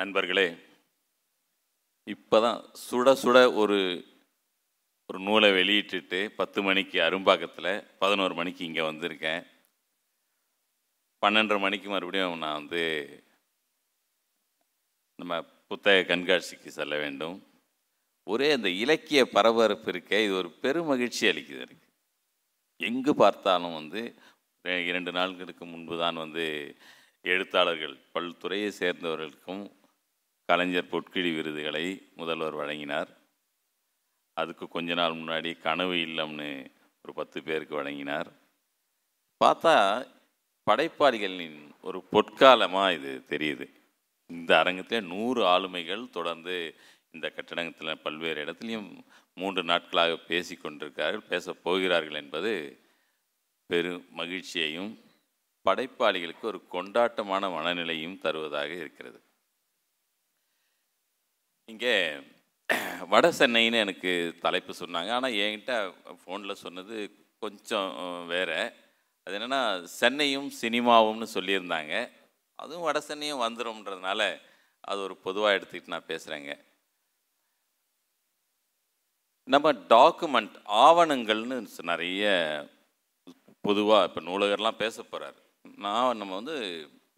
நண்பர்களே இப்போ தான் சுட சுட ஒரு ஒரு நூலை வெளியிட்டுட்டு பத்து மணிக்கு அரும்பாக்கத்தில் பதினோரு மணிக்கு இங்கே வந்திருக்கேன். பன்னெண்டரை மணிக்கு மறுபடியும் நான் வந்து நம்ம புத்தக கண்காட்சிக்கு செல்ல வேண்டும். ஒரே அந்த இலக்கிய பரபரப்பு இருக்க இது ஒரு பெரும் மகிழ்ச்சி அளிக்குது எனக்கு. எங்கு பார்த்தாலும் வந்து இரண்டு நாட்களுக்கு முன்பு தான் வந்து எழுத்தாளர்கள் பல்துறையை சேர்ந்தவர்களுக்கும் கலைஞர் பொற்கிழி விருதுகளை முதல்வர் வழங்கினார். அதுக்கு கொஞ்ச நாள் முன்னாடி கனவு இல்லம்னு ஒரு பத்து பேருக்கு வழங்கினார். பார்த்தா படைப்பாளிகளின் ஒரு பொற்காலமாக இது தெரியுது. இந்த அரங்கத்தில் நூறு ஆளுமைகள் தொடர்ந்து இந்த கட்டடத்தில் பல்வேறு இடத்துலையும் மூன்று நாட்களாக பேசி கொண்டிருக்கிறார்கள் பேசப் போகிறார்கள் என்பது பெரும் மகிழ்ச்சியையும் படைப்பாளிகளுக்கு ஒரு கொண்டாட்டமான மனநிலையும் தருவதாக இருக்கிறது. இங்கே வட சென்னைன்னு எனக்கு தலைப்பு சொன்னாங்க. ஆனால் என்கிட்ட ஃபோனில் சொன்னது கொஞ்சம் வேற. அது என்னென்னா சென்னையும் சினிமாவும்னு சொல்லியிருந்தாங்க. அதுவும் வட சென்னையும் வந்துடும்ன்றதுனால அது ஒரு பொதுவாக எடுத்துக்கிட்டு நான் பேசுகிறேங்க நம்ம டாக்குமெண்ட் ஆவணங்கள்னு நிறைய பொதுவாக இப்போ நூலகர்லாம் பேச போகிறார் நான் நம்ம வந்து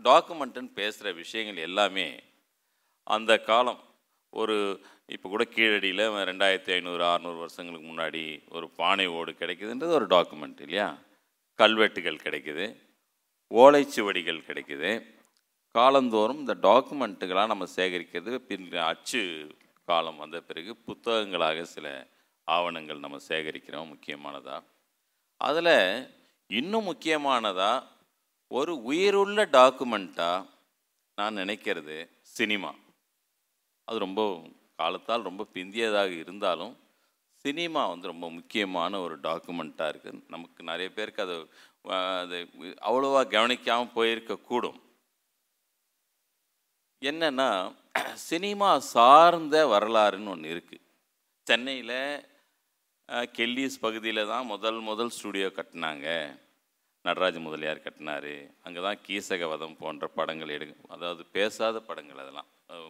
டாக்குமெண்ட்டுன்னு பேசுகிற விஷயங்கள் எல்லாமே அந்த காலம் ஒரு இப்போ கூட கீழடியில் ரெண்டாயிரத்தி ஐநூறு அறநூறு வருஷங்களுக்கு முன்னாடி ஒரு பானை ஓடு கிடைக்குதுன்றது ஒரு டாக்குமெண்ட் இல்லையா? கல்வெட்டுகள் கிடைக்குது ஓலைச்சுவடிகள் கிடைக்குது. காலந்தோறும் இந்த டாக்குமெண்ட்டுகளாக நம்ம சேகரிக்கிறது பின் அச்சு காலம் வந்த பிறகு புத்தகங்களாக சில ஆவணங்கள் நம்ம சேகரிக்கிறோம் முக்கியமானதாக அதில் இன்னும் முக்கியமானதாக ஒரு உயிருள்ள டாக்குமெண்ட்டாக நான் நினைக்கிறது சினிமா. அது ரொம்ப காலத்தால் ரொம்ப பிந்தியதாக இருந்தாலும் சினிமா வந்து ரொம்ப முக்கியமான ஒரு டாக்குமெண்ட்டாக இருக்குது நமக்கு நிறைய பேருக்கு அது அது அவ்வளோவா கவனிக்காமல் போயிருக்கக்கூடும் என்னென்னா சினிமா சார்ந்த வரலாறுன்னு ஒன்று இருக்குது சென்னையில் கெல்லிஸ் பகுதியில் தான் முதல் முதல் ஸ்டுடியோ கட்டினாங்க. நடராஜ முதலியார் கட்டினாரு. அங்கே தான் கீசகவதம் போன்ற படங்கள் எடு அதாவது பேசாத படங்கள் அதெல்லாம்.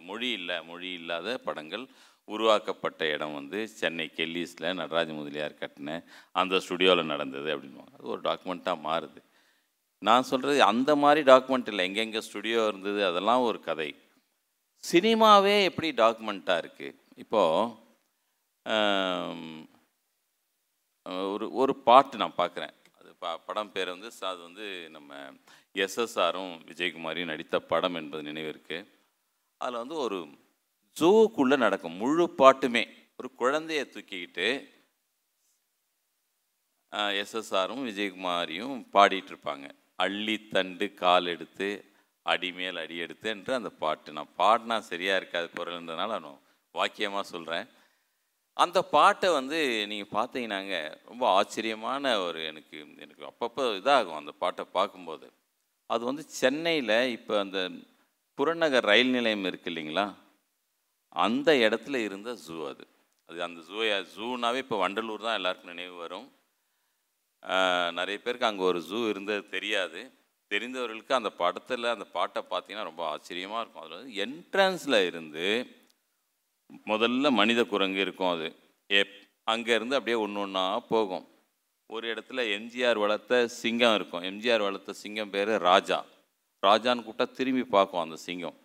மொழி இல்லை மொழி இல்லாத படங்கள் உருவாக்கப்பட்ட இடம் வந்து சென்னை கெல்லிஸில் நடராஜ முதலியார் கட்டின அந்த ஸ்டுடியோவில் நடந்தது அப்படின்வாங்க அது ஒரு டாக்குமெண்ட்டாக மாறுது. நான் சொல்கிறது அந்த மாதிரி டாக்குமெண்ட் இல்லை. எங்கெங்கே ஸ்டுடியோ இருந்தது அதெல்லாம் ஒரு கதை. சினிமாவே எப்படி டாக்குமெண்ட்டாக இருக்குது இப்போது ஒரு ஒரு பாட்டு நான் பார்க்குறேன் அது ப படம் பேர் வந்து அது வந்து நம்ம எஸ்எஸ்ஆரும் விஜயகுமாரியும் நடித்த படம் என்பது நினைவு இருக்குது அதில் வந்து ஒரு ஜூக்குள்ளே நடக்கும் முழு பாட்டுமே. ஒரு குழந்தைய தூக்கிக்கிட்டு எஸ்எஸ்ஆரும் விஜயகுமாரியும் பாடிட்டு இருப்பாங்க அள்ளி தண்டு கால் எடுத்து அடி மேல் அடி எடுத்து என்று அந்த பாட்டு. நான் பாடினா சரியாக இருக்காது குரல்ன்றதுனால நான் வாக்கியமாக சொல்கிறேன் அந்த பாட்டை வந்து நீங்கள் பார்த்தீங்கன்னாங்க ரொம்ப ஆச்சரியமான ஒரு எனக்கு எனக்கு அப்பப்போ இதாகும் அந்த பாட்டை பார்க்கும்போது. அது வந்து சென்னையில் இப்போ அந்த புறநகர் ரயில் நிலையம் இருக்கு இல்லைங்களா? அந்த இடத்துல இருந்த ஜூ அது. அது அந்த ஜூ ஜூனாவே இப்போ வண்டலூர் தான் எல்லாருக்கும் நினைவு வரும். நிறைய பேருக்கு அங்கே ஒரு ஜூ இருந்தது தெரியாது. தெரிந்தவர்களுக்கு அந்த படத்தில் அந்த பாட்டை பார்த்தீங்கன்னா ரொம்ப ஆச்சரியமாக இருக்கும். அதில் வந்து என்ட்ரன்ஸில் இருந்து முதல்ல மனித குரங்கு இருக்கும் அது. எப் அங்கேருந்து அப்படியே ஒன்று ஒன்றா போகும். ஒரு இடத்துல எம்ஜிஆர் வளர்த்த சிங்கம் இருக்கும். எம்ஜிஆர் வளர்த்த சிங்கம் பேர் ராஜா. ராஜான்னு கூப்பிட்டா திரும்பி பார்க்கும் அந்த சிங்கம்.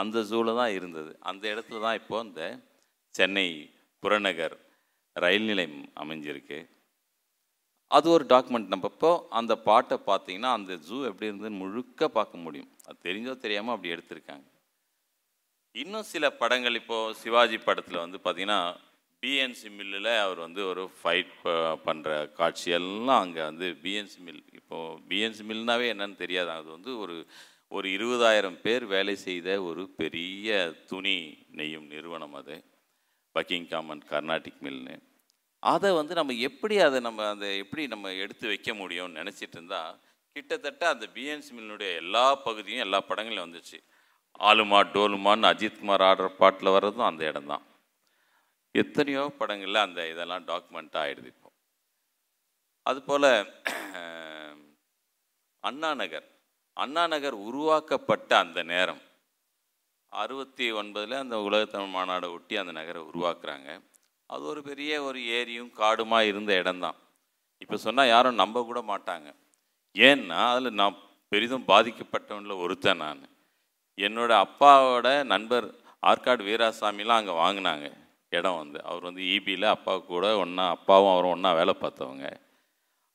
அந்த ஜூவில் தான் இருந்தது. அந்த இடத்துல தான் இப்போ இந்த சென்னை புறநகர் ரயில் நிலையம் அமைஞ்சிருக்கு. அது ஒரு டாக்குமெண்ட் நம்ம இப்போ அந்த பாட்டை பார்த்தீங்கன்னா அந்த ஜூ எப்படி இருந்ததுன்னு முழுக்க பார்க்க முடியும். அது தெரிஞ்சோ தெரியாமல் அப்படி எடுத்திருக்காங்க. இன்னும் சில படங்கள் இப்போது சிவாஜி படத்தில் வந்து பார்த்திங்கன்னா பிஎன்சி மில்லில் அவர் வந்து ஒரு ஃபைட் பண்ணுற காட்சியெல்லாம் அங்கே வந்து பிஎன்சி மில் இப்போது பிஎன்சி மில்னாவே என்னன்னு தெரியாது. அது வந்து ஒரு ஒரு இருபதாயிரம் பேர் வேலை செய்த ஒரு பெரிய துணி நெய்யும் நிறுவனம் அது. பக்கிங்காம் அண்ட் கர்நாடிக் மில்னு அதை வந்து நம்ம எப்படி அதை நம்ம அதை எப்படி நம்ம எடுத்து வைக்க முடியும்னு நினச்சிட்டு இருந்தால் கிட்டத்தட்ட அந்த பிஎன்சி மில்லினுடைய எல்லா பகுதியும் எல்லா படங்களையும் வந்துச்சு. ஆலுமா டோலுமான்னு அஜித்குமார் ஆடுற பாட்டில் வர்றதும் அந்த இடம்தான் எத்தனையோ படங்களில் அந்த இதெல்லாம் டாக்குமெண்ட் ஆகிடுது இப்போ அதுபோல் அண்ணா நகர். அண்ணா நகர் உருவாக்கப்பட்ட அந்த நேரம். அறுபத்தி ஒன்பதில் அந்த உலகத்தமிழ் மாநாடை ஒட்டி அந்த நகரை உருவாக்குறாங்க. அது ஒரு பெரிய ஒரு ஏரியும் காடுமா இருந்த இடம்தான். இப்போ சொன்னால் யாரும் நம்ப கூட மாட்டாங்க. ஏன்னா அதில் நான் பெரிதும் பாதிக்கப்பட்டவனில் ஒருத்தன் நான். என்னோட அப்பாவோட நண்பர் ஆற்காடு வீராசாமிலாம் அங்கே வாங்கினாங்க. இடம் வந்து. அவர் வந்து ஈபியில் அப்பா கூட ஒன்றா அப்பாவும் அவரும் ஒன்றா வேலை பார்த்தவங்க.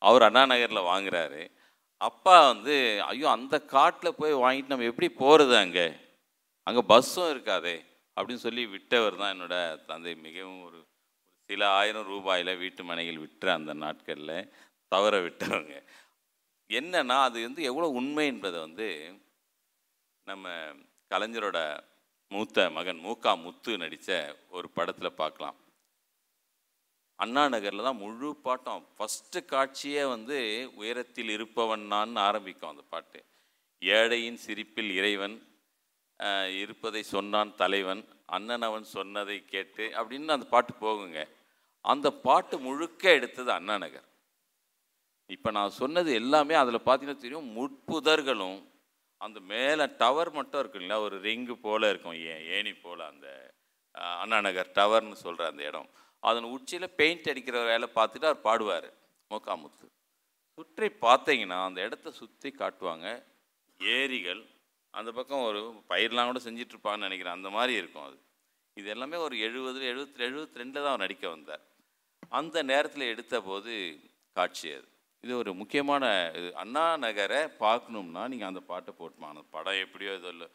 அவர் அண்ணா நகரில் வாங்குறாரு. அப்பா வந்து ஐயோ அந்த காட்டில் போய் வாங்கிட்டு நம்ம எப்படி போகிறது அங்கே? அங்கே பஸ்ஸும் இருக்காதே அப்படின்னு சொல்லி விட்டவர் தான் என்னோட தந்தை. மிகவும் ஒரு சில ஆயிரம் ரூபாயில் வீட்டு மனைகள் விற்ற அந்த நாட்களில் தவற விட்டவங்க. என்னன்னா அது வந்து எவ்வளோ உண்மை என்பதை வந்து நம்ம கலைஞரோட மூத்த மகன் மூக்கா முத்து நடித்த ஒரு படத்தில் பார்க்கலாம். அண்ணா நகரில் தான் முழு பாட்டம். ஃபஸ்ட்டு காட்சியே வந்து உயரத்தில் இருப்பவன் நான் ஆரம்பிக்கும் அந்த பாட்டு. ஏழையின் சிரிப்பில் இறைவன் இருப்பதை சொன்னான் தலைவன் அண்ணன் அவன் சொன்னதை கேட்டு அப்படின்னு அந்த பாட்டு போகுங்க. அந்த பாட்டு முழுக்க எடுத்தது அண்ணா நகர். இப்போ நான் சொன்னது எல்லாமே அதில் பார்த்தீங்கன்னா தெரியும். முட்புதர்களும் அந்த மேலே டவர் மட்டும் இருக்கு இல்லையா ஒரு ரிங்கு போல் இருக்கும் ஏ ஏணி போல் அந்த அண்ணா நகர் டவர்னு சொல்கிற அந்த இடம். அதன் உச்சியில் பெயிண்ட் அடிக்கிற வேலை பார்த்துட்டு அவர் பாடுவார் மோக்காமுத்து. சுற்றி பார்த்தீங்கன்னா அந்த இடத்த சுற்றி காட்டுவாங்க ஏரிகள். அந்த பக்கம் ஒரு பயிரெலாம் கூட செஞ்சிட்ருப்பாங்கன்னு நினைக்கிறேன் அந்த மாதிரி இருக்கும் அது. இது எல்லாமே ஒரு எழுபது எழுபத்தி எழுபத்தி ரெண்டில் தான் அவர் நடிக்க வந்தார். அந்த நேரத்தில் எடுத்த போது காட்சி அது. இது ஒரு முக்கியமான இது அண்ணா நகரை பார்க்கணும்னா நீங்கள் அந்த பாட்டை போட்டுமா அந்த படம் எப்படியோ இது இல்லை.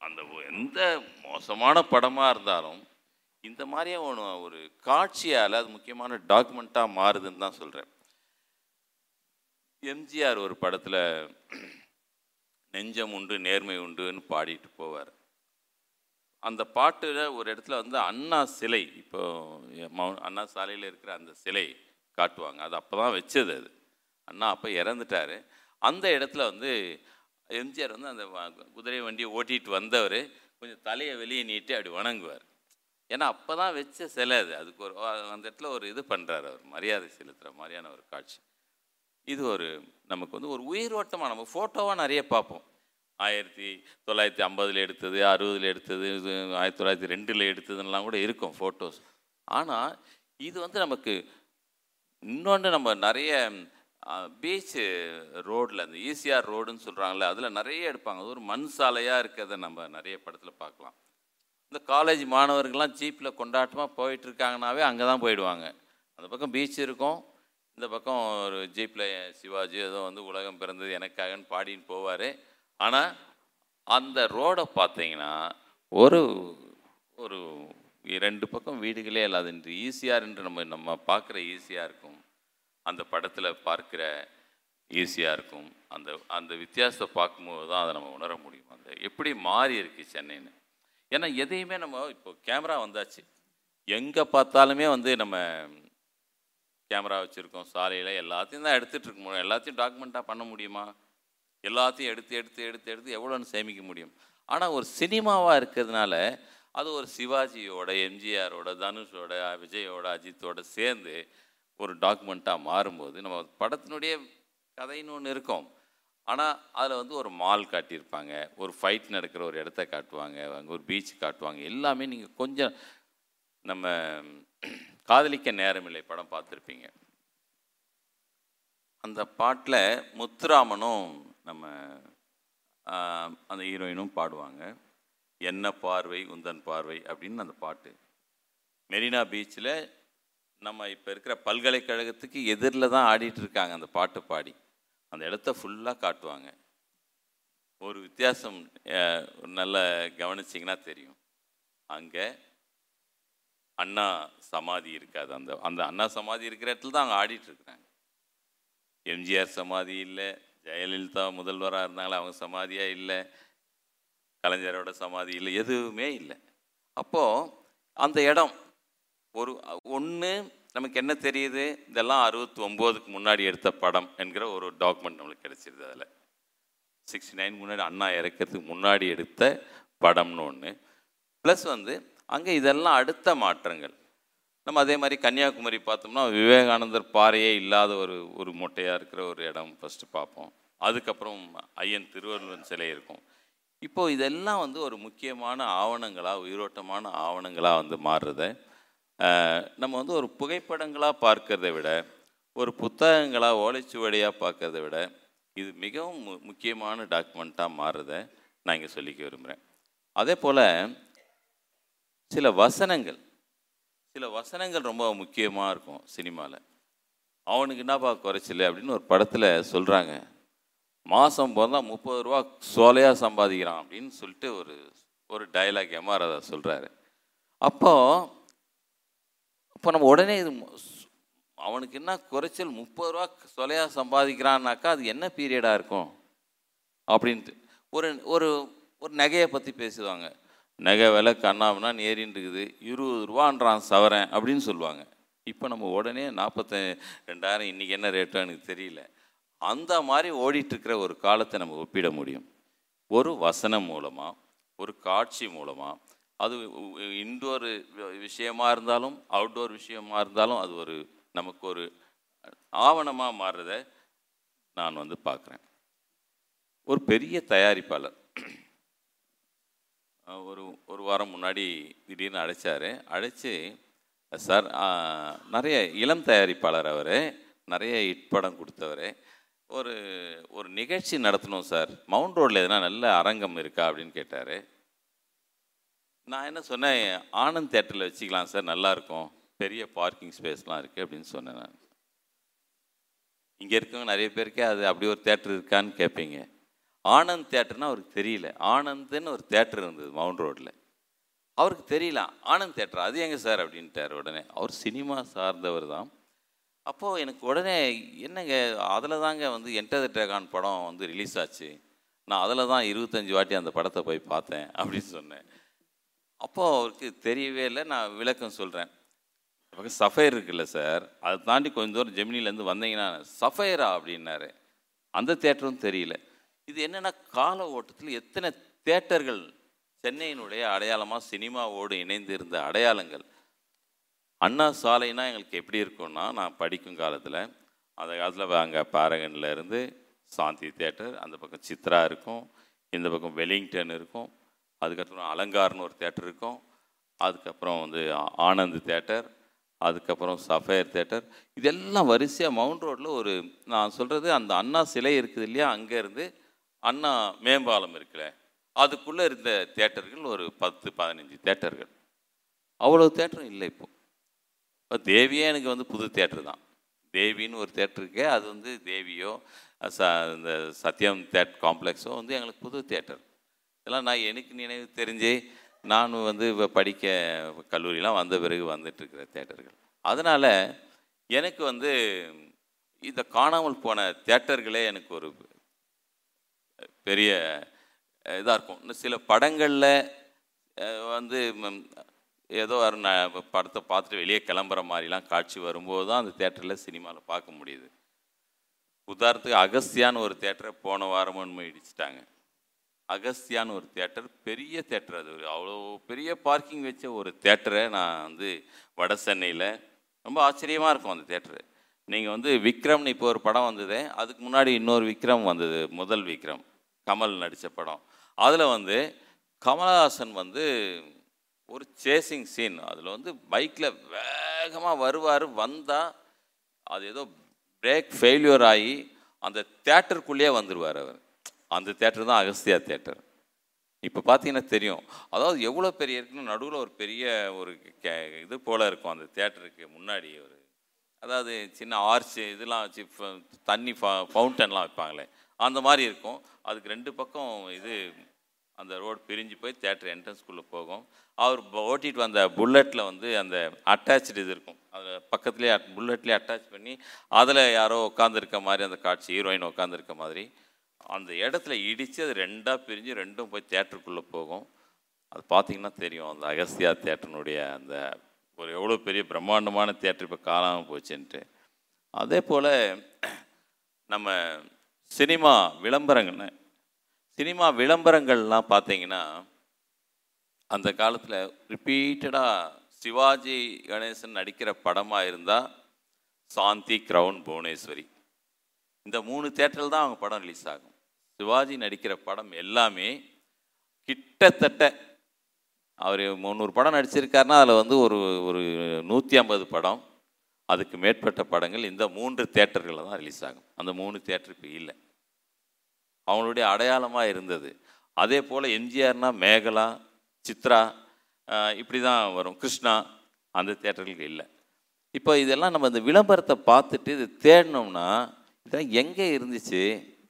அந்த எந்த மோசமான படமாக இருந்தாலும் இந்த மாதிரியே ஒன்று ஒரு காட்சியால் அது முக்கியமான டாக்குமெண்ட்டாக மாறுதுன்னு தான் சொல்கிறேன் எம்ஜிஆர் ஒரு படத்தில் நெஞ்சம் உண்டு நேர்மை உண்டுன்னு பாடிட்டு போவார். அந்த பாட்டில் ஒரு இடத்துல வந்து அண்ணா சிலை இப்போ அண்ணா சாலையில் இருக்கிற அந்த சிலை காட்டுவாங்க. அது அப்போ தான் வச்சது அது. அண்ணா அப்போ இறந்துட்டார். அந்த இடத்துல வந்து எம்ஜிஆர் வந்து அந்த குதிரை வண்டியை ஓட்டிகிட்டு வந்தவர் கொஞ்சம் தலையை வெளியே நீட்டி அப்படி வணங்குவார். ஏன்னா அப்போ தான் வச்ச சிலை அது. அதுக்கு ஒரு அந்த இடத்துல ஒரு இது பண்ணுறாரு அவர். மரியாதை செலுத்துகிற மாதிரியான ஒரு காட்சி. இது ஒரு நமக்கு வந்து ஒரு உயிரோட்டமாக நம்ம ஃபோட்டோவாக நிறைய பார்ப்போம். ஆயிரத்தி தொள்ளாயிரத்தி ஐம்பதில் எடுத்தது அறுபதில் எடுத்தது இது ஆயிரத்தி தொள்ளாயிரத்தி ரெண்டில் எடுத்ததுலாம் கூட இருக்கும் ஃபோட்டோஸ் ஆனால் இது வந்து நமக்கு இன்னொன்று நம்ம நிறைய பீச்சு ரோடில் அந்த ஈசிஆர் ரோடுன்னு சொல்கிறாங்களே அதில் நிறைய எடுப்பாங்க. அது ஒரு மண் சாலையாக இருக்கிறத நம்ம நிறைய படத்தில் பார்க்கலாம். இந்த காலேஜ் மாணவர்கள்லாம் ஜீப்பில் கொண்டாட்டமாக போயிட்டுருக்காங்கனாவே அங்கே தான் போயிடுவாங்க. அந்த பக்கம் பீச் இருக்கும். இந்த பக்கம் ஒரு ஜீப்பில் சிவாஜி ஏதோ வந்து உலகம் பிறந்தது எனக்காகன்னு பாடின்னு போவார். ஆனால் அந்த ரோடை பார்த்தீங்கன்னா ஒரு ஒரு ரெண்டு பக்கம் வீடுகளே இல்லாது என்று ஈஸியார் என்று நம்ம நம்ம பார்க்குற ஈஸியாக இருக்கும் அந்த படத்தில் பார்க்குற ஈஸியாக இருக்கும். அந்த அந்த வித்தியாசத்தை பார்க்கும்போது தான் அதை நம்ம உணர முடியும். அந்த எப்படி மாறி இருக்கு சென்னைன்னு. ஏன்னா எதையுமே நம்ம இப்போ கேமரா வந்தாச்சு. எங்கே பார்த்தாலுமே வந்து நம்ம கேமரா வச்சுருக்கோம். சாலையில் எல்லாத்தையும் தான் எடுத்துகிட்டு இருக்க முடியும். எல்லாத்தையும் டாக்குமெண்ட்டாக பண்ண முடியுமா? எல்லாத்தையும் எடுத்து எடுத்து எடுத்து எடுத்து எவ்வளோன்னு சேமிக்க முடியும். ஆனால் ஒரு சினிமாவாக இருக்கிறதுனால அது ஒரு சிவாஜியோட எம்ஜிஆரோட தனுஷோட விஜயோட அஜித்தோட சேர்ந்து ஒரு டாக்குமெண்ட்டாக மாறும்போது நம்ம படத்தினுடைய கதைன்னு ஒன்று இருக்கும். ஆனால் அதில் வந்து ஒரு மால் காட்டியிருப்பாங்க ஒரு ஃபைட் நடக்கிற ஒரு இடத்த காட்டுவாங்க அங்கே ஒரு பீச் காட்டுவாங்க எல்லாமே நீங்கள் கொஞ்சம் நம்ம காதலிக்க நேரமில்லை படம் பார்த்துருப்பீங்க. அந்த பாட்டில் முத்துராமனும் நம்ம அந்த ஹீரோயினும் பாடுவாங்க. என்ன பார்வை உந்தன் பார்வை அப்படின்னு அந்த பாட்டு. மெரினா பீச்சில் நம்ம இப்போ இருக்கிற பல்கலைக்கழகத்துக்கு எதிரில் தான் ஆடிட்டு இருக்காங்க அந்த பாட்டு பாடி. அந்த இடத்த ஃபுல்லாக காட்டுவாங்க. ஒரு வித்தியாசம் நல்லா கவனிச்சிங்கன்னா தெரியும். அங்கே அண்ணா சமாதி இருக்காது. அந்த அந்த அண்ணா சமாதி இருக்கிற இடத்துல தான் அங்கே ஆடிட்டு இருக்கிறாங்க. எம்ஜிஆர் சமாதி இல்லை ஜெயலலிதா முதல்வராக இருந்தாங்களே அவங்க சமாதியாக இல்லை கலைஞரோட சமாதி இல்லை எதுவுமே இல்லை. அப்போது அந்த இடம் ஒரு ஒன்று நமக்கு என்ன தெரியுது? இதெல்லாம் அறுபத்தி ஒம்போதுக்கு முன்னாடி எடுத்த படம் என்கிற ஒரு டாக்குமெண்ட் நம்மளுக்கு கிடச்சிருது அதில். சிக்ஸ்டி நைன் முன்னாடி அண்ணா இறக்கிறதுக்கு முன்னாடி எடுத்த படம்னு ஒன்று ப்ளஸ் வந்து அங்கே இதெல்லாம் அடுத்த மாற்றங்கள். நம்ம அதே மாதிரி கன்னியாகுமரி பார்த்தோம்னா விவேகானந்தர் பாறையே இல்லாத ஒரு ஒரு மொட்டையாக இருக்கிற ஒரு இடம் ஃபஸ்ட்டு பார்ப்போம். அதுக்கப்புறம் ஐயன் திருவள்ளுவன் சிலை இருக்கும். இப்போது இதெல்லாம் வந்து ஒரு முக்கியமான ஆவணங்களாக உயிரோட்டமான ஆவணங்களாக வந்து மாறுறதை நம்ம வந்து ஒரு புகைப்படங்களாக பார்க்கறதை விட ஒரு புத்தகங்களாக ஓலைச்சுவடியாக பார்க்கறதை விட இது மிகவும் மு- முக்கியமான டாக்குமெண்ட்டாக மாறுறத நான் இங்கே சொல்லிக்க விரும்புகிறேன் அதே போல் சில வசனங்கள் சில வசனங்கள் ரொம்ப முக்கியமாக இருக்கும் சினிமாவில் அவனுக்கு என்னப்பா குறைச்சல் அப்படின்னு ஒரு படத்தில் சொல்கிறாங்க மாதம் பிறந்தா முப்பது ரூபா சோலையாக சம்பாதிக்கிறான் அப்படின்னு சொல்லிட்டு ஒரு ஒரு டைலாக் எம்ஆர் அதை சொல்கிறாரு அப்போது இப்போ நம்ம உடனே இது அவனுக்கு என்ன குறைச்சல் முப்பது ரூபா சொலையாக சம்பாதிக்கிறான்னாக்கா அது என்ன பீரியடாக இருக்கும்? அப்படின்ட்டு. ஒரு ஒரு ஒரு நகையை பற்றி பேசுவாங்க. நகை விலை கண்ணாமனா ஏறின்னு இருக்குது இருபது ரூபான்றான் சவரன் அப்படின்னு சொல்லுவாங்க. இப்போ நம்ம உடனே நாற்பத்தி ரெண்டாயிரம் இன்றைக்கி என்ன ரேட்டோ எனக்கு தெரியல. அந்த மாதிரி ஓடிட்டுருக்கிற ஒரு காலத்தை நம்ம ஒப்பிட முடியும். ஒரு வசனம் மூலமாக ஒரு காட்சி மூலமாக அது இன்டோர் விஷயமா இருந்தாலும் அவுட்டோர் விஷயமா இருந்தாலும் அது ஒரு நமக்கு ஒரு ஆவணமாக மாறுறத நான் வந்து பார்க்குறேன். ஒரு பெரிய தயாரிப்பாளர். ஒரு ஒரு வாரம் முன்னாடி திடீர்னு அழைச்சார். அழைச்சி சார் நிறைய இளம் தயாரிப்பாளர் அவர் நிறைய இட்படம் படம் கொடுத்தவர். ஒரு ஒரு நிகழ்ச்சி நடத்தணும் சார். மவுண்ட் ரோட்டில் எதனா நல்ல அரங்கம் இருக்கா? அப்படின்னு கேட்டார். நான் என்ன சொன்னேன் ஆனந்த் தேட்டரில் வச்சுக்கலாம் சார் நல்லாயிருக்கும். பெரிய பார்க்கிங் ஸ்பேஸ்லாம் இருக்குது அப்படின்னு சொன்னேன் நான். இங்கே இருக்கவங்க நிறைய பேருக்கே அது அப்படி ஒரு தேட்டர் இருக்கான்னு கேட்பீங்க. ஆனந்த் தேட்டர்னா அவருக்கு தெரியல. ஆனந்த்னு ஒரு தேட்டர் இருந்தது மவுண்ட் ரோட்டில் அவருக்கு தெரியல. ஆனந்த் தேட்டர் அது எங்கே சார்? அப்படின்ட்டார் உடனே. அவர் சினிமா சார்ந்தவர் தான். அப்போது எனக்கு உடனே என்னங்க அதில் தாங்க வந்து என்டர் த ட்ராகான் படம் வந்து ரிலீஸ் ஆச்சு. நான் அதில் தான் இருபத்தஞ்சி வாட்டி அந்த படத்தை போய் பார்த்தேன் அப்படின்னு சொன்னேன். அப்போது அவருக்கு தெரியவே இல்லை நான் விளக்கம் சொல்கிறேன் பக்கம் சஃபைர் இருக்குல்ல சார் அதை தாண்டி கொஞ்சம் தூரம் ஜெமினிலேருந்து வந்தீங்கன்னா சஃபைரா அப்படின்னாரு. அந்த தேட்டரும் தெரியல. இது என்னென்னா கால ஓட்டத்தில் எத்தனை தேட்டர்கள் சென்னையினுடைய அடையாளமாக சினிமாவோடு இணைந்து இருந்த அடையாளங்கள்? அண்ணா சாலைனா எங்களுக்கு எப்படி இருக்கும்னா நான் படிக்கும் காலத்தில் அந்த காலத்தில் அங்கே பாரகனில் இருந்து சாந்தி தேட்டர் அந்த பக்கம் சித்ரா இருக்கும் இந்த பக்கம் வெலிங்டன் இருக்கும் அதுக்கப்புறம் அலங்கார்னு ஒரு தேட்டர் இருக்கும். அதுக்கப்புறம் வந்து ஆனந்த் தேட்டர் அதுக்கப்புறம் சஃபயர் தேட்டர். இதெல்லாம் வரிசையாக மவுண்ட் ரோட்டில் ஒரு நான் சொல்கிறது அந்த அண்ணா சிலை இருக்குது இல்லையா? அங்கேருந்து அண்ணா மேம்பாலம் இருக்குல்ல? அதுக்குள்ளே இருந்த தேட்டர்கள் ஒரு பத்து பதினஞ்சு தேட்டர்கள். அவ்வளோ தேட்டரும் இல்லை இப்போது இப்போ தேவியே எனக்கு வந்து புது தேட்டர் தான். தேவின்னு ஒரு தேட்டர் இருக்கே அது வந்து தேவியோ ச இந்த சத்யம் தேட் காம்ப்ளெக்ஸோ வந்து எங்களுக்கு புது தேட்டர். இதெல்லாம் நான் எனக்கு நினைவு தெரிஞ்சு நான் வந்து இப்போ படிக்க கல்லூரிலாம் வந்த பிறகு வந்துட்டுருக்கிற தேட்டர்கள். அதனால் எனக்கு வந்து இந்த காணாமல் போன தேட்டர்களே எனக்கு ஒரு பெரிய இதாக இருக்கும். இன்னும் சில படங்களில் வந்து ஏதோ ஒரு படத்தை பார்த்துட்டு வெளியே கிளம்புற மாதிரிலாம் காட்சி வரும்போது தான் அந்த தேட்டரில் சினிமாவில் பார்க்க முடியுது. உதாரணத்துக்கு அகஸ்தியான்னு ஒரு தேட்டரை போன வாரமும் இடிச்சிட்டாங்க. அகஸ்தியான்னு ஒரு தேட்டர் பெரிய தேட்டர் அது. அவ்வளோ பெரிய பார்க்கிங் வச்ச ஒரு தேட்டரை நான் வந்து வட சென்னையில் ரொம்ப ஆச்சரியமாக இருக்கும் அந்த தேட்டரு நீங்கள் வந்து விக்ரம்னு இப்போ ஒரு படம் வந்தது அதுக்கு முன்னாடி இன்னொரு விக்ரம் வந்தது முதல் விக்ரம். கமல் நடித்த படம். அதில் வந்து கமலஹாசன் வந்து ஒரு சேசிங் சீன் அதில் வந்து பைக்கில் வேகமாக வருவார் வந்தால் அது ஏதோ பிரேக் ஃபெயில்யூர் ஆகி அந்த தேட்டருக்குள்ளேயே வந்துடுவார் அவர். அந்த தேட்டர் தான் அகஸ்தியா தேட்டர். இப்போ பார்த்தீங்கன்னா தெரியும். அதாவது எவ்வளோ பெரிய இருக்குன்னு நடுவில் ஒரு பெரிய ஒரு கே- இது போல் இருக்கும் அந்த தேட்டருக்கு முன்னாடி ஒரு அதாவது சின்ன ஆர்ச் இதெல்லாம் வச்சு ஃப- தண்ணி ஃபவுண்டன்லாம் வைப்பாங்களே அந்த மாதிரி இருக்கும். அதுக்கு ரெண்டு பக்கம் இது அந்த ரோடு பிரிஞ்சு போய் தேட்டர் என்ட்ரன்ஸ்குள்ளே போகும். அவர் ஓட்டிகிட்டு வந்த புல்லட்டில் வந்து அந்த அட்டாச்சு இது இருக்கும். அதில் பக்கத்துலேயே புல்லட்லேயே அட்டாச் பண்ணி அதில் யாரோ உட்காந்துருக்க மாதிரி அந்த காட்சி ஹீரோயின் உட்காந்துருக்க மாதிரி அந்த இடத்துல இடித்து அது ரெண்டாக பிரிஞ்சு ரெண்டும் போய் தேட்டருக்குள்ளே போகும். அது பார்த்தீங்கன்னா தெரியும் அந்த அகஸ்தியா தேட்டருனுடைய அந்த ஒரு எவ்வளோ பெரிய பிரம்மாண்டமான தேட்டர் இப்போ காணாமல் போச்சுன்ட்டு. அதே போல் நம்ம சினிமா விளம்பரங்கள் சினிமா விளம்பரங்கள்லாம் பார்த்தீங்கன்னா அந்த காலத்தில் ரிப்பீட்டடாக சிவாஜி கணேசன் நடிக்கிற படமாக இருந்தால் சாந்தி க்ரௌன் புவனேஸ்வரி. இந்த மூணு தேட்டரில் தான் அவங்க படம் ரிலீஸ் ஆகும். சிவாஜி நடிக்கிற படம் எல்லாமே கிட்டத்தட்ட அவர் முந்நூறு படம் நடிச்சிருக்காருன்னா அதில் வந்து ஒரு ஒரு நூற்றி ஐம்பது படம். அதுக்கு மேற்பட்ட படங்கள் இந்த மூன்று தேட்டர்களில் தான் ரிலீஸ் ஆகும். அந்த மூணு தேட்டர் இப்போ இல்லை. அவங்களுடைய அடையாளமாக இருந்தது. அதே போல் எம்ஜிஆர்னா மேகலா சித்ரா இப்படி தான் வரும். கிருஷ்ணா அந்த தேட்டர்களுக்கு இல்லை. இப்போ இதெல்லாம் நம்ம இந்த விளம்பரத்தை பார்த்துட்டு இது தேடினோம்னா இதெல்லாம் எங்கே இருந்துச்சு?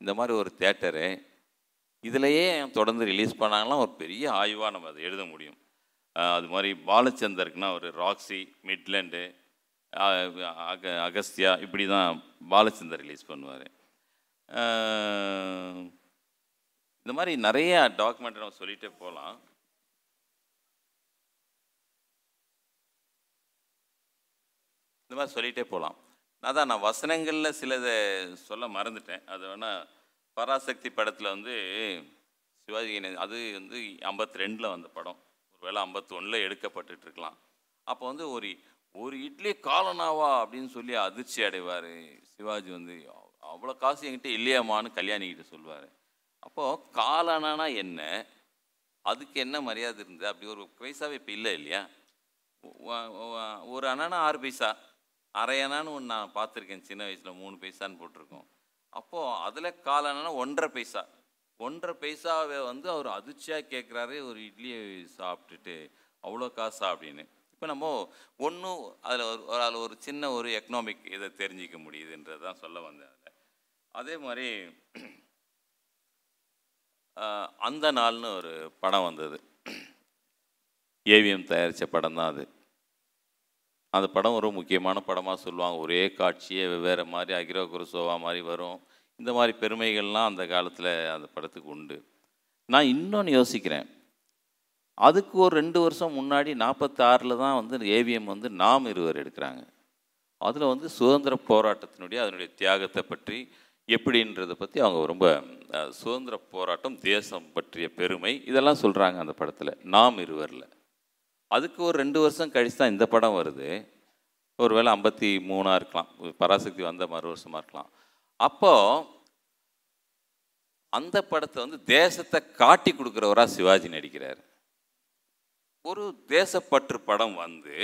இந்த மாதிரி ஒரு தேட்டரு இதிலையே தொடர்ந்து ரிலீஸ் பண்ணாங்கன்னா ஒரு பெரிய ஆய்வாக நம்ம அதை எழுத முடியும். அது மாதிரி பாலச்சந்தருக்குன்னா ஒரு ராக்ஸி மிட்லண்டு அக அகஸ்தியா இப்படி தான் பாலச்சந்தர் ரிலீஸ் பண்ணுவார். இந்த மாதிரி நிறைய டாக்குமெண்ட் நம்ம சொல்லிகிட்டே போகலாம். இந்த மாதிரி சொல்லிகிட்டே போகலாம். அதான் நான் வசனங்களில் சிலதை சொல்ல மறந்துட்டேன். அது வேணால் பராசக்தி படத்தில் வந்து சிவாஜி கணேசன் அது வந்து ஐம்பத்தி ரெண்டில் வந்த படம். ஒருவேளை ஐம்பத்தி ஒன்றில் எடுக்கப்பட்டுட்டு இருக்கலாம் அப்போ வந்து ஒரு ஒரு இட்லி காலனாவா அப்படின்னு சொல்லி அதிர்ச்சி அடைவார் சிவாஜி வந்து. அவ்வளோ காசு என்கிட்ட இல்லையாமான்னு கல்யாணிக்கிட்ட சொல்லுவார். அப்போது காலனானா என்ன? அதுக்கு என்ன மரியாதை இருந்தது? அப்படி ஒரு பைசாவே இப்போ இல்லை இல்லையா? ஒரு அண்ணனா ஆறு பைசா அரை அண்ணான்னு ஒன்று நான் பார்த்துருக்கேன் சின்ன வயசில் மூணு பைசான்னு போட்டிருக்கோம். அப்போது அதில் கால் ஒன்றரை பைசா. ஒன்றரை பைசாவை வந்து அவர் அதிர்ச்சியாக கேட்குறாரு ஒரு இட்லியை சாப்பிட்டுட்டு அவ்வளோ காசா? அப்படின்னு. இப்போ நம்ம ஒன்றும் அதில் ஒரு ஒரு அதில் ஒரு சின்ன ஒரு எக்கனாமிக் இதை தெரிஞ்சிக்க முடியுதுன்றது தான் சொல்ல வந்தேன் அதில். அதே மாதிரி அந்த நாள்னு ஒரு படம் வந்தது. ஏவிஎம் தயாரித்த படம் தான் அது. அந்த படம் ஒரு முக்கியமான படமாக சொல்லுவாங்க. ஒரே காட்சியே வெவ்வேறு மாதிரி அகிரோ குருசோவா மாதிரி வரும். இந்த மாதிரி பெருமைகள்லாம் அந்த காலத்தில் அந்த படத்துக்கு உண்டு. நான் இன்னொன்று யோசிக்கிறேன். அதுக்கு ஒரு ரெண்டு வருஷம் முன்னாடி நாற்பத்தாறில் தான் வந்து ஏவிஎம் வந்து நாம் இருவர் எடுக்கிறாங்க. அதில் வந்து சுதந்திர போராட்டத்தினுடைய அதனுடைய தியாகத்தை பற்றி எப்படின்றதை பற்றி அவங்க ரொம்ப சுதந்திர போராட்டம் தேசம் பற்றிய பெருமை இதெல்லாம் சொல்கிறாங்க அந்த படத்தில். நாம் இருவரில். அதுக்கு ஒரு ரெண்டு வருஷம் கழிச்சு தான் இந்த படம் வருது. ஒரு வேளை ஐம்பத்தி மூணாக இருக்கலாம். பராசக்தி வந்த மறு வருஷமாக இருக்கலாம். அப்போது அந்த படத்தை வந்து தேசத்தை காட்டி கொடுக்குறவராக சிவாஜி நடிக்கிறார். ஒரு தேசப்பற்று படம் வந்து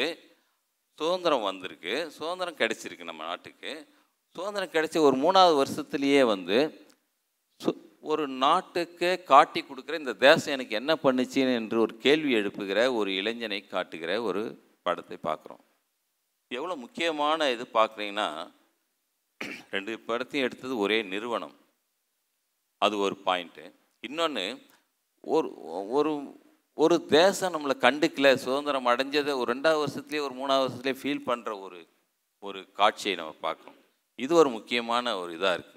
சுதந்திரம் வந்திருக்கு. சுதந்திரம் கிடைச்சிருக்கு நம்ம நாட்டுக்கு. சுதந்திரம் கிடைச்ச ஒரு மூணாவது வருஷத்துலேயே வந்து ஒரு நாட்டுக்கு காட்டி கொடுக்குற இந்த தேசம் எனக்கு என்ன பண்ணுச்சு என்று ஒரு கேள்வி எழுப்புகிற ஒரு இளைஞனை காட்டுகிற ஒரு படத்தை பார்க்குறோம். எவ்வளோ முக்கியமான இது பார்க்குறீங்கன்னா ரெண்டு படத்தையும் எடுத்தது ஒரே நிறுவனம். அது ஒரு பாயிண்ட்டு இன்னொன்று ஒரு ஒரு ஒரு தேசம் நம்மளை கண்டுக்கல சுதந்திரம் அடைஞ்சதை ஒரு ரெண்டாவது வருஷத்துலேயே ஒரு மூணாவது வருஷத்துலேயே ஃபீல் பண்ணுற ஒரு ஒரு காட்சியை நம்ம பார்க்குறோம். இது ஒரு முக்கியமான ஒரு இதாக இருக்குது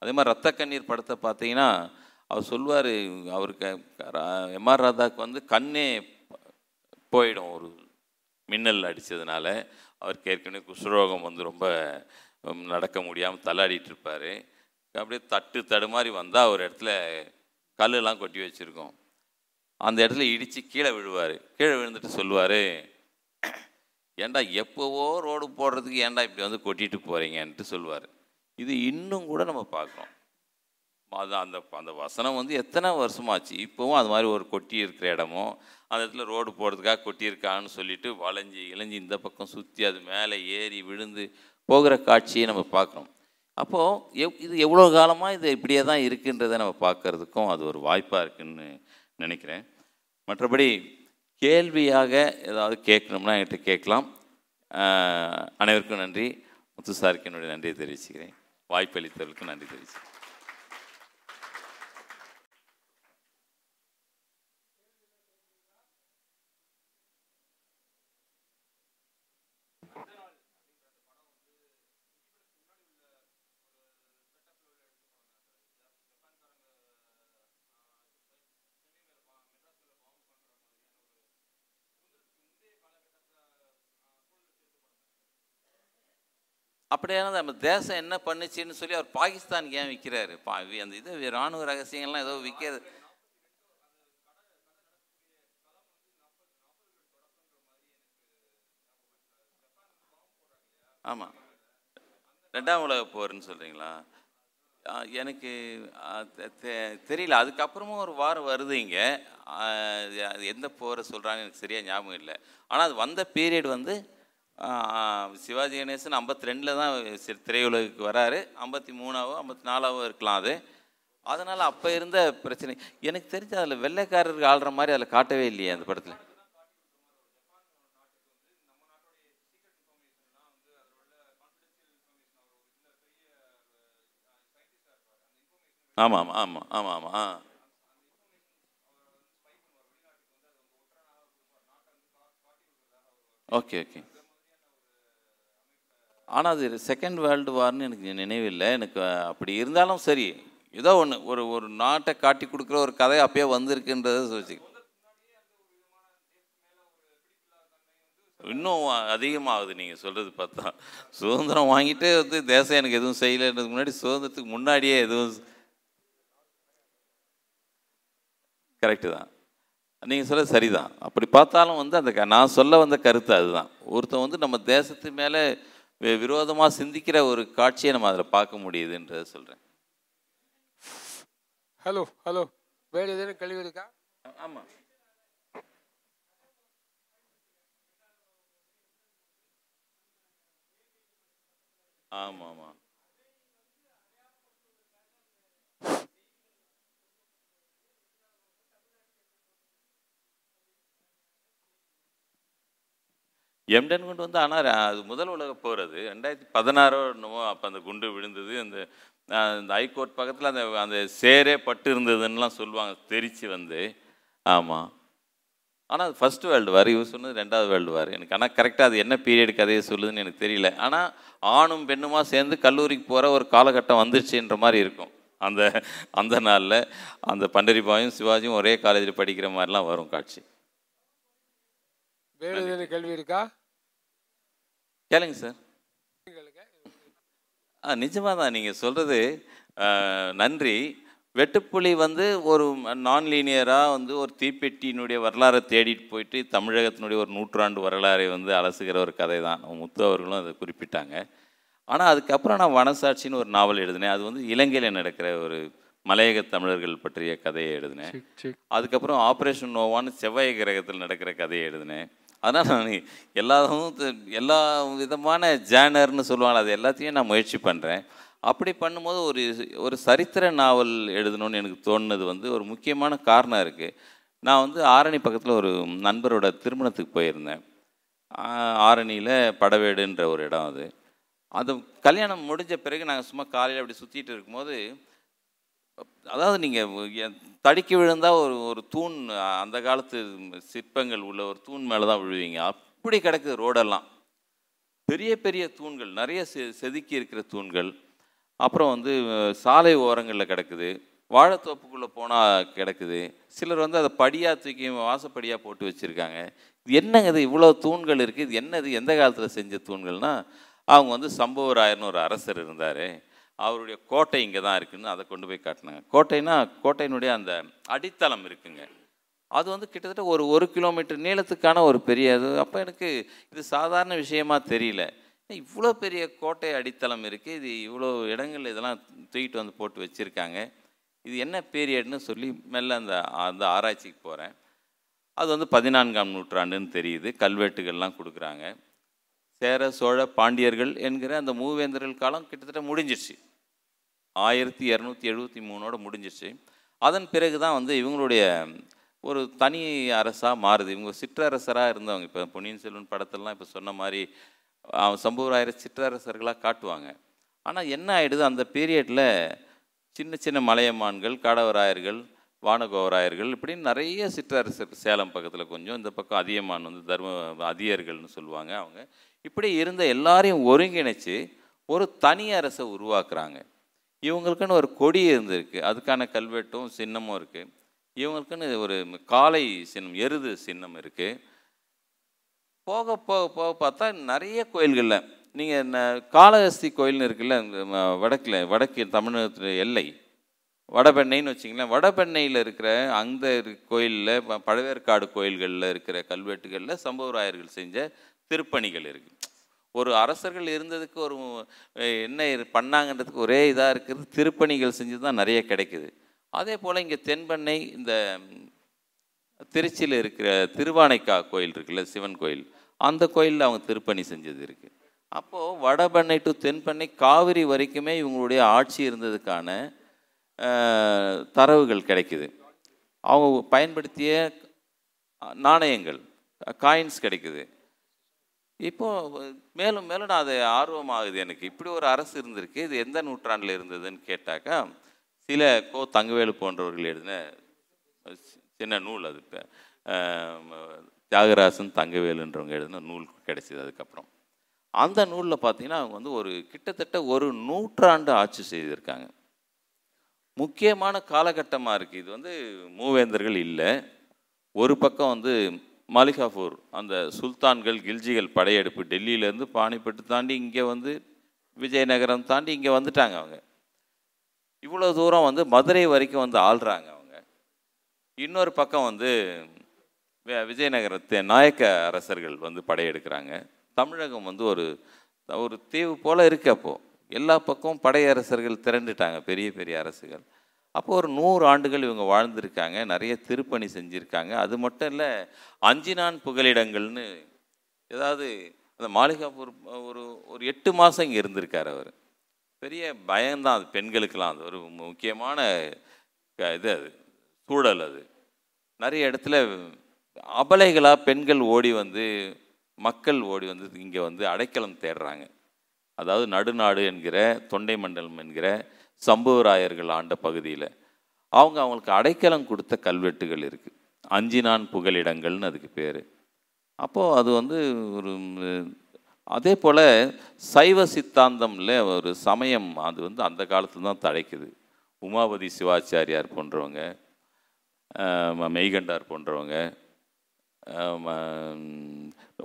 அதே மாதிரி ரத்த கண்ணீர் படத்தை பார்த்தீங்கன்னா அவர் சொல்லுவார் அவருக்கு எம்ஆர் ராதாவுக்கு வந்து கண்ணே போயிடும் ஒரு மின்னல் அடித்ததுனால அவருக்கு ஏற்கனவே குஷ்ரோகம் வந்து ரொம்ப நடக்க முடியாமல் தள்ளாடிட்டு இருப்பார். அப்படியே தட்டு தடுமாறி வந்தால் ஒரு இடத்துல கல்லெல்லாம் கொட்டி வச்சுருக்கோம். அந்த இடத்துல இடித்து கீழே விழுவார். கீழே விழுந்துட்டு சொல்லுவார் ஏன்டா எப்போவோ ரோடு போடுறதுக்கு ஏன்டா இப்படி வந்து கொட்டிட்டு போகிறீங்கன்ட்டு சொல்லுவார். இது இன்னும் கூட நம்ம பார்க்குறோம். அது அந்த அந்த வசனம் வந்து எத்தனை வருஷமாச்சு? இப்போவும் அது மாதிரி ஒரு கொட்டி இருக்கிற இடமோ அந்த இடத்துல ரோடு போடுறதுக்காக கொட்டியிருக்கான்னு சொல்லிட்டு வளைஞ்சி இளைஞ்சி இந்த பக்கம் சுற்றி அது மேலே ஏறி விழுந்து போகிற காட்சியை நம்ம பார்க்குறோம். அப்போது எவ் இது எவ்வளோ காலமாக இது இப்படியே தான் இருக்குன்றதை நம்ம பார்க்கறதுக்கும் அது ஒரு வாய்ப்பாக இருக்குன்னு நினைக்கிறேன். மற்றபடி கேள்வியாக ஏதாவது கேட்கணும்னா என்கிட்ட கேட்கலாம். அனைவருக்கும் நன்றி. முத்துசாருக்கு என்னுடைய நன்றியை தெரிவிச்சுக்கிறேன். வாய்ப்பளித்தவர்களுக்கு நன்றி தெரிவிச்சுக்கிறேன். அப்படியான நம்ம தேசம் என்ன பண்ணுச்சுன்னு சொல்லி அவர் பாகிஸ்தானுக்கு ஏன் விற்கிறாரு பா அந்த இது இராணுவ ரகசியங்கள்லாம் ஏதோ விற்கிறது ஆமாம் ரெண்டாம் உலக போர்னு சொல்கிறீங்களா எனக்கு தெ- தெரியல. அதுக்கப்புறமும் ஒரு வாரம் வருது இங்கே. அது எந்த போரை சொல்கிறாங்கன்னு எனக்கு சரியாக ஞாபகம் இல்லை. ஆனால் அது வந்த பீரியட் வந்து சிவாஜி கணேசன் ஐம்பத்தி ரெண்டில் தான் திரையுலகுக்கு வராரு. ஐம்பத்தி மூணாவோ ஐம்பத்தி நாலாவோ இருக்கலாம் அது. அதனால் அப்போ இருந்த பிரச்சனை. எனக்கு தெரிஞ்சு அதில் வெள்ளைக்காரருக்கு ஆள்ற மாதிரி அதில் காட்டவே இல்லையே அந்த படத்தில். ஆமாம் ஆமாம் ஆமாம் ஆமாம் ஆ. Okay okay. ஆனால் அது செகண்ட் வேர்ல்டு வார்னு எனக்கு நினைவில்லை. எனக்கு அப்படி இருந்தாலும் சரி. ஏதோ ஒன்று ஒரு ஒரு நாட்டை காட்டி கொடுக்குற ஒரு கதை அப்பயே வந்திருக்குன்றதை வச்சு இன்னும் அதிகமாகுது நீங்கள் சொல்கிறது பார்த்தா. சுதந்திரம் வாங்கிட்டு வந்து தேசம் எனக்கு எதுவும் செய்யலைன்றதுக்கு முன்னாடி சுதந்திரத்துக்கு முன்னாடியே எதுவும் கரெக்டு தான். நீங்கள் சொல்ல சரிதான். அப்படி பார்த்தாலும் வந்து அந்த க- நான் சொல்ல வந்த கருத்து அதுதான். ஒருத்தன் வந்து நம்ம தேசத்து மேலே விரோதமாக சிந்திக்கிற ஒரு காட்சியை நம்ம அதில் பார்க்க முடியுதுன்றதை சொல்கிறேன் ஹலோ ஹலோ வேறு ஏதேனும் கேள்வி இருக்கா? ஆமாம் ஆமாம் ஆமாம். எம்டன் குண்டு வந்து ஆனால் அது முதல் உலக போர் அது ரெண்டாயிரத்தி பதினாறோ என்னமோ அப்போ அந்த குண்டு விழுந்தது அந்த அந்த ஹைகோர்ட் பக்கத்தில் அந்த அந்த சேரே பட்டு இருந்ததுன்னெலாம் சொல்லுவாங்க தெரிச்சு வந்து. ஆமாம் ஆனால் அது ஃபர்ஸ்ட் வேர்ல்டு வார் இவர் சொன்னது ரெண்டாவது வேர்ல்டு வார் எனக்கு ஆனால் கரெக்டாக அது என்ன பீரியட் கதையை சொல்லுதுன்னு எனக்கு தெரியல. ஆனால் ஆணும் பெண்ணுமா சேர்ந்து கல்லூரிக்கு போகிற ஒரு காலகட்டம் வந்துடுச்சுன்ற மாதிரி இருக்கும். அந்த அந்த நாளில் அந்த பண்டரிபாயும் சிவாஜியும் ஒரே காலேஜில் படிக்கிற மாதிரிலாம் வரும் காட்சி. வேறு கேள்வி இருக்கா? கேளுங்க சார். ஆ நிஜமாக தான் நீங்கள் சொல்கிறது நன்றி. வெட்டுப்புலி வந்து ஒரு நான் லீனியராக வந்து ஒரு தீப்பெட்டியினுடைய வரலாறை தேடிட்டு போயிட்டு தமிழகத்தினுடைய ஒரு நூற்றாண்டு வரலாறை வந்து அலசுகிற ஒரு கதை தான். முத்து அவர்களும் அதை குறிப்பிட்டாங்க. ஆனால் அதுக்கப்புறம் நான் வனசாட்சின்னு ஒரு நாவல் எழுதினேன். அது வந்து இலங்கையில் நடக்கிற ஒரு மலையக தமிழர்கள் பற்றிய கதையை எழுதினேன். அதுக்கப்புறம் ஆப்ரேஷன் நோவான்னு செவ்வாய் கிரகத்தில் நடக்கிற கதையை எழுதினேன். அதனால் நான் எல்லாவும் எல்லா விதமான ஜேனர்னு சொல்லுவாங்க அது எல்லாத்தையும் நான் முயற்சி பண்ணுறேன் அப்படி பண்ணும்போது ஒரு ஒரு சரித்திர நாவல் எழுதணும்னு எனக்கு தோணுனது வந்து ஒரு முக்கியமான காரணம் இருக்குது நான் வந்து ஆரணி பக்கத்தில் ஒரு நண்பரோட திருமணத்துக்கு போயிருந்தேன். ஆரணியில் படவேடுன்ற ஒரு இடம் அது. அது கல்யாணம் முடிஞ்ச பிறகு நாங்கள் சும்மா காலையில் அப்படி சுற்றிட்டு இருக்கும்போது அதாவது நீங்கள் தடுக்கி விழுந்தால் ஒரு ஒரு தூண் அந்த காலத்து சிற்பங்கள் உள்ள ஒரு தூண் மேலே தான் விழுவீங்க. அப்படி கிடக்குது ரோடெல்லாம். பெரிய பெரிய தூண்கள் நிறைய செ செதுக்கி இருக்கிற தூண்கள். அப்புறம் வந்து சாலை ஓரங்களில் கிடக்குது. வாழைத்தோப்புக்குள்ளே போனால் கிடக்குது. சிலர் வந்து அதை படியாக தூக்கி வாசப்படியாக போட்டு வச்சுருக்காங்க. இது என்னங்க இது? இவ்வளோ தூண்கள் இருக்குது இது என்னது? எந்த காலத்தில் செஞ்ச தூண்கள்னால் அவங்க வந்து சம்பவராயர்னு ஒரு அரசர் இருந்தார். அவருடைய கோட்டை இங்கே தான் இருக்குதுன்னு அதை கொண்டு போய் காட்டினாங்க. கோட்டைனா கோட்டையினுடைய அந்த அடித்தளம் இருக்குங்க. அது வந்து கிட்டத்தட்ட ஒரு ஒரு கிலோமீட்டர் நீளத்துக்கான ஒரு பெரிய இது அப்போ எனக்கு இது சாதாரண விஷயமா தெரியல. இவ்வளோ பெரிய கோட்டை அடித்தளம் இருக்குது இது இவ்வளோ இடங்கள் இதெல்லாம் தூக்கிட்டு வந்து போட்டு வச்சுருக்காங்க. இது என்ன பீரியட்னு சொல்லி மெல்ல அந்த அந்த ஆராய்ச்சிக்கு போகிறேன் அது வந்து பதினான்காம் நூற்றாண்டுன்னு தெரியுது. கல்வெட்டுகள்லாம் கொடுக்குறாங்க. சேர சோழ பாண்டியர்கள் என்கிற அந்த மூவேந்தர்கள் காலம் கிட்டத்தட்ட முடிஞ்சிடுச்சு ஆயிரத்தி இரநூத்தி எழுபத்தி மூணோட முடிஞ்சிச்சு அதன் பிறகு தான் வந்து இவங்களுடைய ஒரு தனி அரசாக மாறுது. இவங்க சிற்றரசராக இருந்தவங்க. இப்போ பொன்னியின் செல்வன் படத்தெல்லாம் இப்போ சொன்ன மாதிரி அவன் சம்பூராயிர சிற்றரசர்களாக காட்டுவாங்க. ஆனால் என்ன ஆயிடுது? அந்த பீரியடில் சின்ன சின்ன மலையமான்கள் காடவராயர்கள் வானகோவராயர்கள் இப்படின்னு நிறைய சிற்றரசர் சேலம் பக்கத்தில் கொஞ்சம் இந்த பக்கம் அதியமான் வந்து தர்ம அதியர்கள்னு சொல்லுவாங்க அவங்க. இப்படி இருந்த எல்லாரையும் ஒருங்கிணைச்சு ஒரு தனி அரசை உருவாக்குறாங்க. இவங்களுக்குன்னு ஒரு கொடி இருந்திருக்கு. அதுக்கான கல்வெட்டும் சின்னமும் இருக்குது இவங்களுக்குன்னு ஒரு காளை சின்னம் எருது சின்னம் இருக்குது போக போக போக பார்த்தா நிறைய கோயில்களில் நீங்கள் காளஹஸ்தி கோயில்னு இருக்குல்ல வடக்கில் வடக்கு தமிழகத்துல எல்லை வடபெண்ணைன்னு வச்சிங்களேன் வடபெண்ணையில் இருக்கிற அந்த கோயிலில் பழவேற்காடு கோயில்களில் இருக்கிற கல்வெட்டுகளில் சம்பவராயர்கள் செஞ்ச திருப்பணிகள் இருக்குது ஒரு அரசர்கள் இருந்ததுக்கு ஒரு என்ன பண்ணாங்கன்றதுக்கு ஒரே இதாக இருக்குது. திருப்பணிகள் செஞ்சு தான் நிறைய கிடைக்குது. அதே போல் இங்கே தென்பண்ணை இந்த திருச்சியில் இருக்கிற திருவானைக்கா கோயில் இருக்குல்ல சிவன் கோயில் அந்த கோயிலில் அவங்க திருப்பணி செஞ்சது இருக்குது அப்போது வடபண்ணை டு தென்பண்ணை காவிரி வரைக்குமே இவங்களுடைய ஆட்சி இருந்ததுக்கான தரவுகள் கிடைக்குது. அவங்க பயன்படுத்திய நாணயங்கள் காயின்ஸ் கிடைக்குது. இப்போ மேலும் மேலும் நான் அது ஆர்வமாகுது எனக்கு. இப்படி ஒரு அரசு இருந்திருக்கு. இது எந்த நூற்றாண்டில் இருந்ததுன்னு கேட்டாக்கா சில கோ தங்கவேலு போன்றவர்கள் எழுதின சி- சின்ன நூல் அது இப்போ. தியாகராசன் தங்கவேலுன்றவங்க எழுதின நூல் கிடைச்சிது அதுக்கப்புறம். அந்த நூலில் பார்த்தீங்கன்னா அவங்க வந்து ஒரு கிட்டத்தட்ட ஒரு நூற்றாண்டு ஆட்சி செய்திருக்காங்க. முக்கியமான காலகட்டமாக இருக்குது இது வந்து மூவேந்தர்கள் இல்லை. ஒரு பக்கம் வந்து மாலிகாபூர் அந்த சுல்தான்கள் கில்ஜிகள் படையெடுப்பு டெல்லியிலேருந்து பாணிப்பட்டு தாண்டி இங்கே வந்து விஜயநகரம் தாண்டி இங்கே வந்துட்டாங்க அவங்க. இவ்வளோ தூரம் வந்து மதுரை வரைக்கும் வந்து ஆள்றாங்க அவங்க. இன்னொரு பக்கம் வந்து விஜயநகரத்தை நாயக்க அரசர்கள் வந்து படையெடுக்கிறாங்க. தமிழகம் வந்து ஒரு ஒரு தீவு போல் இருக்கப்போ எல்லா பக்கமும் படையரசர்கள் திரண்டுட்டாங்க பெரிய பெரிய அரசுகள். அப்போ ஒரு நூறு ஆண்டுகள் இவங்க வாழ்ந்திருக்காங்க நிறைய திருப்பணி செஞ்சுருக்காங்க. அது மட்டும் இல்லை அஞ்சினான் புகலிடங்கள்னு ஏதாவது அந்த மாளிகாப்பூர் ஒரு ஒரு எட்டு மாதம் இங்கே இருந்திருக்கார் அவர். பெரிய பயம்தான் அது பெண்களுக்கெல்லாம் அது. ஒரு முக்கியமான இது அது சூழல் அது. நிறைய இடத்துல அபலைகளாக பெண்கள் ஓடி வந்து மக்கள் ஓடி வந்து இங்கே வந்து அடைக்கலம் தேடுறாங்க. அதாவது நடுநாடு என்கிற தொண்டை மண்டலம் என்கிற சம்புவராயர்கள் ஆண்ட பகுதியில் அவங்க அவங்களுக்கு அடைக்கலம் கொடுத்த கல்வெட்டுகள் இருக்குது அஞ்சினான் புகலிடங்கள்னு அதுக்கு பேர். அப்போது அது வந்து ஒரு அதே போல் சைவ சித்தாந்தம்ல ஒரு சமயம் அது வந்து அந்த காலத்துல தான் தழைக்குது. உமாபதி சிவாச்சாரியார் போன்றவங்க மெய்கண்டார் போன்றவங்க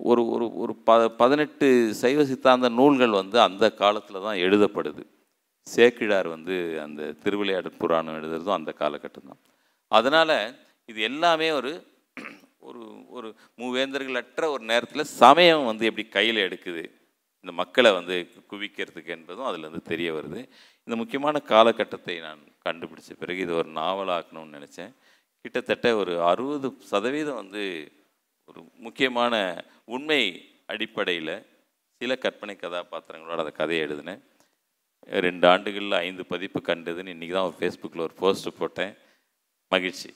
ஒரு ஒரு ஒரு ப பதினெட்டு சைவ சித்தாந்த நூல்கள் வந்து அந்த காலத்தில் தான் எழுதப்படுது. சேக்கிழார் வந்து அந்த திருவிளையாடு புராணம் எழுதுறதும் அந்த காலகட்டம் தான். அதனால் இது எல்லாமே ஒரு ஒரு ஒரு மூவேந்தர்களற்ற ஒரு நேரத்தில் சமயம் வந்து எப்படி கையில் எடுக்குது இந்த மக்களை வந்து குவிக்கிறதுக்கு என்பதும் அதுலேருந்து தெரிய வருது. இந்த முக்கியமான காலகட்டத்தை நான் கண்டுபிடிச்ச பிறகு இது ஒரு நாவலாக்கணும்னு நினச்சேன். கிட்டத்தட்ட ஒரு அறுபது சதவீதம் வந்து ஒரு முக்கியமான உண்மை அடிப்படையில் சில கற்பனை கதாபாத்திரங்களோட அந்த கதையை எழுதினேன். ரெண்டு ஆண்டுகளில் ஐந்து பதிப்பு கண்டதுன்னு இன்றைக்கி தான் ஒரு ஃபேஸ்புக்கில் ஒரு போஸ்ட்டு போட்டேன். மகிழ்ச்சி.